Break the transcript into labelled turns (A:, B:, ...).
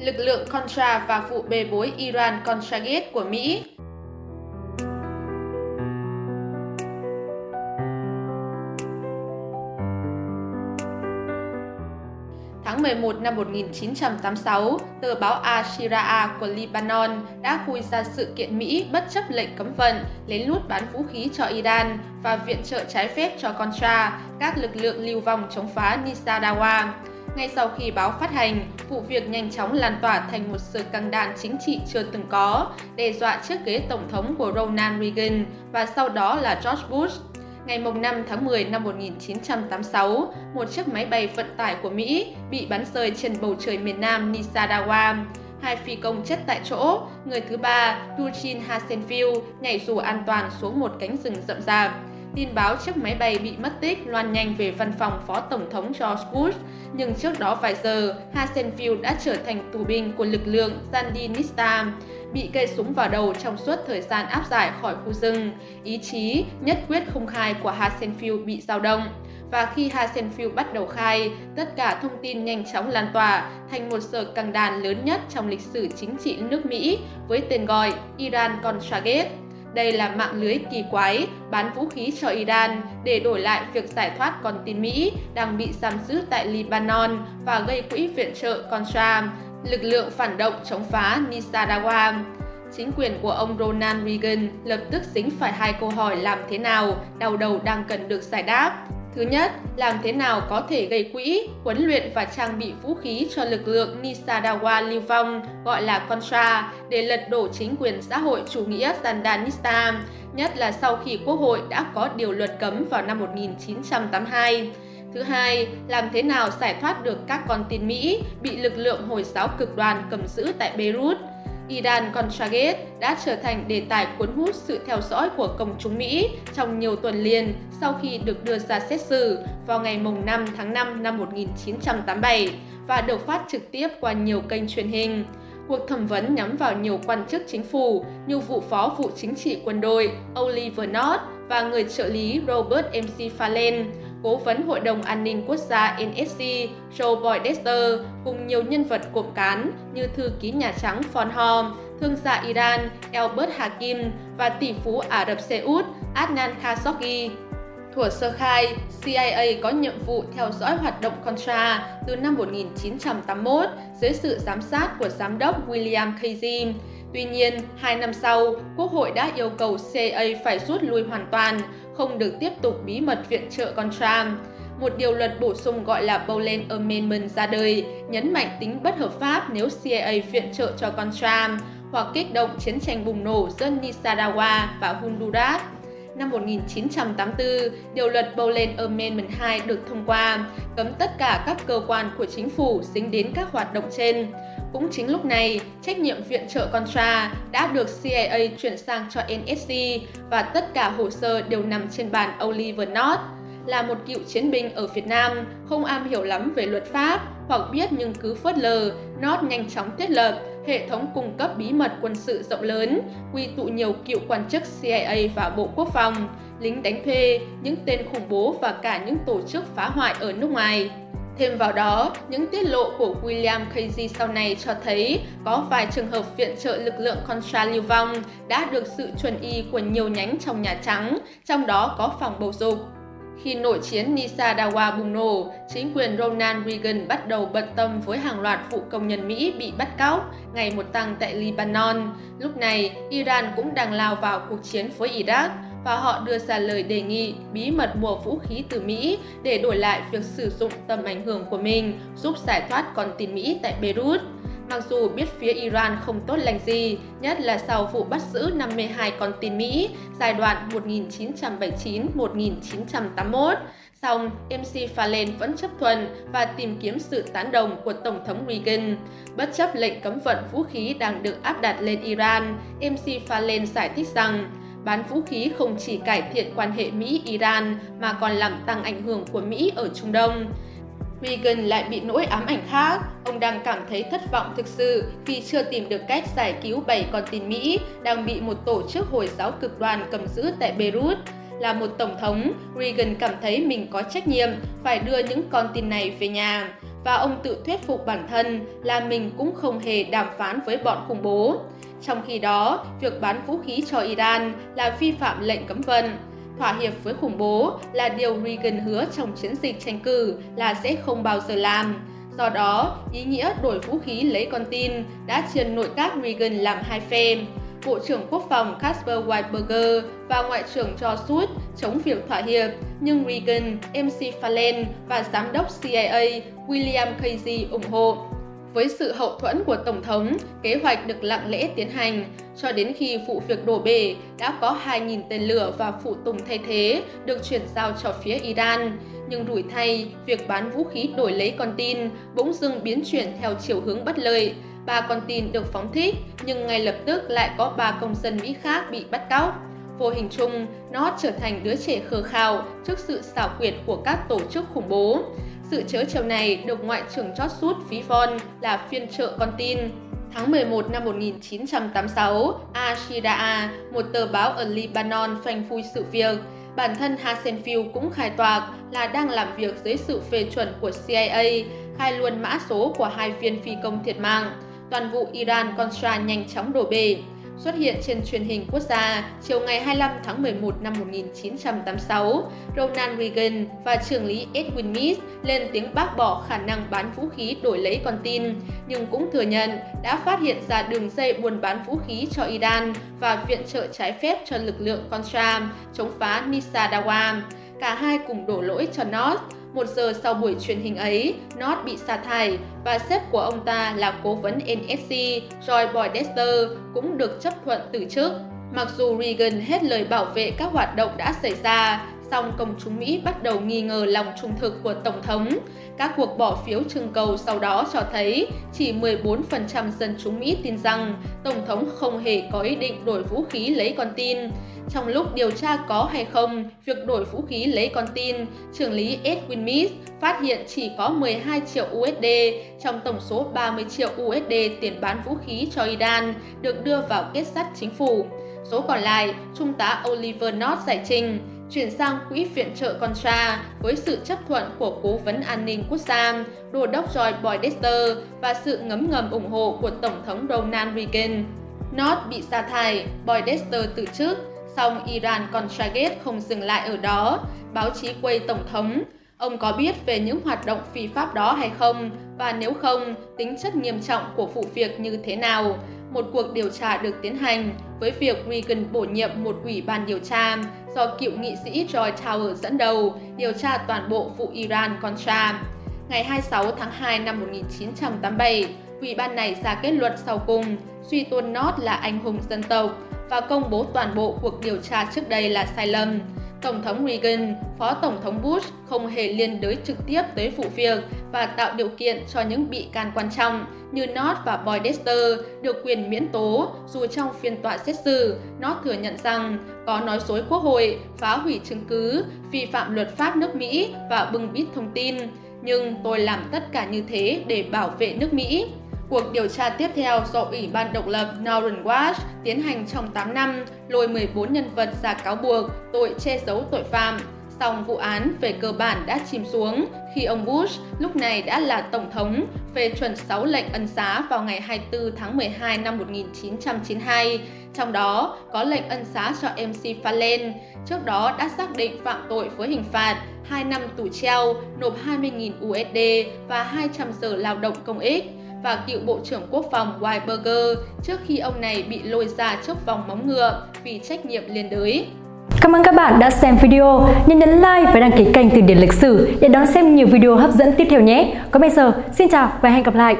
A: lực lượng Contra và vụ bê bối Iran Contragate của Mỹ. Tháng 11 năm 1986, tờ báo Al-Shira'a của Lebanon đã khui ra sự kiện Mỹ bất chấp lệnh cấm vận, lén lút bán vũ khí cho Iran và viện trợ trái phép cho Contra, các lực lượng lưu vong chống phá Nisadawa. Ngay sau khi báo phát hành, vụ việc nhanh chóng lan tỏa thành một sự căng đàn chính trị chưa từng có, đe dọa chiếc ghế tổng thống của Ronald Reagan và sau đó là George Bush. Ngày 5 tháng 10 năm 1986, một chiếc máy bay vận tải của Mỹ bị bắn rơi trên bầu trời miền Nam Nisadawa. Hai phi công chết tại chỗ, người thứ ba, Eugene Hasenfield, nhảy dù an toàn xuống một cánh rừng rậm rạp. Tin báo chiếc máy bay bị mất tích loan nhanh về văn phòng Phó Tổng thống George Bush, nhưng trước đó vài giờ, Hasenfield đã trở thành tù binh của lực lượng Sandinista, bị cây súng vào đầu trong suốt thời gian áp giải khỏi khu rừng. Ý chí, nhất quyết không khai của Hasenfield bị dao động. Và khi Hasenfield bắt đầu khai, tất cả thông tin nhanh chóng lan tỏa thành một sở căng đàn lớn nhất trong lịch sử chính trị nước Mỹ với tên gọi Iran Contragate. Đây là mạng lưới kỳ quái bán vũ khí cho Iran để đổi lại việc giải thoát con tin Mỹ đang bị giam giữ tại Lebanon và gây quỹ viện trợ Contra, lực lượng phản động chống phá Nicaragua. Chính quyền của ông Ronald Reagan lập tức dính phải hai câu hỏi làm thế nào, đau đầu đang cần được giải đáp. Thứ nhất, làm thế nào có thể gây quỹ, huấn luyện và trang bị vũ khí cho lực lượng Nisadawa lưu vong, gọi là Contra, để lật đổ chính quyền xã hội chủ nghĩa Sandanista nhất là sau khi Quốc hội đã có điều luật cấm vào năm 1982. Thứ hai, làm thế nào giải thoát được các con tin Mỹ bị lực lượng Hồi giáo cực đoan cầm giữ tại Beirut, Iran Contragate đã trở thành đề tài cuốn hút sự theo dõi của công chúng Mỹ trong nhiều tuần liền sau khi được đưa ra xét xử vào ngày 5 tháng 5 năm 1987 và được phát trực tiếp qua nhiều kênh truyền hình. Cuộc thẩm vấn nhắm vào nhiều quan chức chính phủ như vụ phó vụ chính trị quân đội Oliver North và người trợ lý Robert MC Fallen cố vấn Hội đồng An ninh Quốc gia NSC Joe Boydester cùng nhiều nhân vật cộng cán như thư ký Nhà Trắng Von Horn, thương gia Iran Albert Hakim và tỷ phú Ả Rập Xê Út Adnan Khashoggi. Thuở sơ khai, CIA có nhiệm vụ theo dõi hoạt động Contra từ năm 1981 dưới sự giám sát của giám đốc William Casey. Tuy nhiên, hai năm sau, Quốc hội đã yêu cầu CIA phải rút lui hoàn toàn, không được tiếp tục bí mật viện trợ con Trump. Một điều luật bổ sung gọi là Boland Amendment ra đời, nhấn mạnh tính bất hợp pháp nếu CIA viện trợ cho con Trump hoặc kích động chiến tranh bùng nổ giữa Nicaragua và Honduras. Năm 1984, điều luật Boland Amendment 2 được thông qua, cấm tất cả các cơ quan của chính phủ dính đến các hoạt động trên. Cũng chính lúc này, trách nhiệm viện trợ Contra đã được CIA chuyển sang cho NSC và tất cả hồ sơ đều nằm trên bàn Oliver North. Là một cựu chiến binh ở Việt Nam, không am hiểu lắm về luật pháp hoặc biết nhưng cứ phớt lờ, North nhanh chóng thiết lập hệ thống cung cấp bí mật quân sự rộng lớn, quy tụ nhiều cựu quan chức CIA và Bộ Quốc phòng, lính đánh thuê, những tên khủng bố và cả những tổ chức phá hoại ở nước ngoài. Thêm vào đó, những tiết lộ của William Casey sau này cho thấy có vài trường hợp viện trợ lực lượng Contra lưu vong đã được sự chuẩn y của nhiều nhánh trong Nhà Trắng, trong đó có phòng bầu dục. Khi nội chiến Nisadawa bùng nổ, chính quyền Ronald Reagan bắt đầu bận tâm với hàng loạt vụ công nhân Mỹ bị bắt cóc, ngày một tăng tại Lebanon. Lúc này, Iran cũng đang lao vào cuộc chiến với Iraq, và họ đưa ra lời đề nghị bí mật mua vũ khí từ Mỹ để đổi lại việc sử dụng tầm ảnh hưởng của mình giúp giải thoát con tin Mỹ tại Beirut. Mặc dù biết phía Iran không tốt lành gì, nhất là sau vụ bắt giữ 52 con tin Mỹ giai đoạn 1979-1981, song MC Fallen vẫn chấp thuận và tìm kiếm sự tán đồng của Tổng thống Reagan. Bất chấp lệnh cấm vận vũ khí đang được áp đặt lên Iran, MC Fallen giải thích rằng bán vũ khí không chỉ cải thiện quan hệ Mỹ-Iran mà còn làm tăng ảnh hưởng của Mỹ ở Trung Đông. Reagan lại bị nỗi ám ảnh khác. Ông đang cảm thấy thất vọng thực sự vì chưa tìm được cách giải cứu 7 con tin Mỹ đang bị một tổ chức Hồi giáo cực đoan cầm giữ tại Beirut. Là một tổng thống, Reagan cảm thấy mình có trách nhiệm phải đưa những con tin này về nhà. và ông tự thuyết phục bản thân là mình cũng không hề đàm phán với bọn khủng bố. Trong khi đó, việc bán vũ khí cho Iran là vi phạm lệnh cấm vận. Thỏa hiệp với khủng bố là điều Reagan hứa trong chiến dịch tranh cử là sẽ không bao giờ làm. Do đó, ý nghĩa đổi vũ khí lấy con tin đã chia nội các Reagan làm hai phe. Bộ trưởng Quốc phòng Casper Weinberger và Ngoại trưởng George Shultz chống việc thỏa hiệp, nhưng Reagan, MC Fallon và Giám đốc CIA William Casey ủng hộ. Với sự hậu thuẫn của Tổng thống, kế hoạch được lặng lẽ tiến hành cho đến khi vụ việc đổ bể đã có 2.000 tên lửa và phụ tùng thay thế được chuyển giao cho phía Iran. Nhưng rủi thay, việc bán vũ khí đổi lấy con tin bỗng dưng biến chuyển theo chiều hướng bất lợi. Ba con tin được phóng thích, nhưng ngay lập tức lại có ba công dân Mỹ khác bị bắt cóc. Vô hình chung, nó trở thành đứa trẻ khờ khào trước sự xảo quyệt của các tổ chức khủng bố. Sự chớ chiều này được Ngoại trưởng chót sút von là phiên trợ con tin. Tháng 11 năm 1986, Ashiraa, một tờ báo ở Lebanon phanh phui sự việc. Bản thân Hasenfield cũng khai toạc là đang làm việc dưới sự phê chuẩn của CIA, khai luôn mã số của hai viên phi công thiệt mạng. Toàn vụ Iran-Contra nhanh chóng đổ bể xuất hiện trên truyền hình quốc gia chiều ngày 25 tháng 11 năm 1986, Ronald Reagan và trưởng lý Edwin Meade lên tiếng bác bỏ khả năng bán vũ khí đổi lấy con tin, nhưng cũng thừa nhận đã phát hiện ra đường dây buôn bán vũ khí cho Iran và viện trợ trái phép cho lực lượng Contra chống phá Nisa Cả hai cùng đổ lỗi cho North một giờ sau buổi truyền hình ấy, North bị sa thải và sếp của ông ta là cố vấn NSC Joy Poindexter cũng được chấp thuận từ chức. Mặc dù Reagan hết lời bảo vệ các hoạt động đã xảy ra, song công chúng Mỹ bắt đầu nghi ngờ lòng trung thực của Tổng thống. Các cuộc bỏ phiếu trưng cầu sau đó cho thấy chỉ 14% dân chúng Mỹ tin rằng Tổng thống không hề có ý định đổi vũ khí lấy con tin. Trong lúc điều tra có hay không việc đổi vũ khí lấy con tin, trưởng lý Edwin Meade phát hiện chỉ có 12 triệu USD trong tổng số 30 triệu USD tiền bán vũ khí cho Iran được đưa vào kết sắt chính phủ. Số còn lại, Trung tá Oliver North giải trình, chuyển sang quỹ viện trợ Contra với sự chấp thuận của Cố vấn An ninh Quốc gia, Đô đốc Joy Boydester và sự ngấm ngầm ủng hộ của Tổng thống Ronald Reagan. North bị sa thải, Boydester từ chức, song Iran Contra Gate không dừng lại ở đó. Báo chí quay Tổng thống, ông có biết về những hoạt động phi pháp đó hay không và nếu không, tính chất nghiêm trọng của vụ việc như thế nào? Một cuộc điều tra được tiến hành với việc Reagan bổ nhiệm một ủy ban điều tra do cựu nghị sĩ Joy Tower dẫn đầu điều tra toàn bộ vụ Iran-Contra. Ngày 26 tháng 2 năm 1987, ủy ban này ra kết luận sau cùng suy tôn Nott là anh hùng dân tộc và công bố toàn bộ cuộc điều tra trước đây là sai lầm. Tổng thống Reagan, Phó Tổng thống Bush không hề liên đới trực tiếp tới vụ việc và tạo điều kiện cho những bị can quan trọng như North và Boyd Dexter được quyền miễn tố dù trong phiên tòa xét xử, North thừa nhận rằng có nói dối quốc hội, phá hủy chứng cứ, vi phạm luật pháp nước Mỹ và bưng bít thông tin. Nhưng tôi làm tất cả như thế để bảo vệ nước Mỹ. Cuộc điều tra tiếp theo do Ủy ban độc lập Northern Watch tiến hành trong 8 năm, lôi 14 nhân vật ra cáo buộc tội che giấu tội phạm. Song vụ án về cơ bản đã chìm xuống khi ông Bush lúc này đã là tổng thống phê chuẩn 6 lệnh ân xá vào ngày 24 tháng 12 năm 1992, trong đó có lệnh ân xá cho MC Fallon, trước đó đã xác định phạm tội với hình phạt 2 năm tù treo, nộp 20.000 USD và 200 giờ lao động công ích và cựu Bộ trưởng Quốc phòng Weiberger trước khi ông này bị lôi ra trước vòng móng ngựa vì trách nhiệm liên đới.
B: Cảm ơn các bạn đã xem video. Nhớ nhấn like và đăng ký kênh Từ điển lịch sử để đón xem nhiều video hấp dẫn tiếp theo nhé. Còn bây giờ, xin chào và hẹn gặp lại.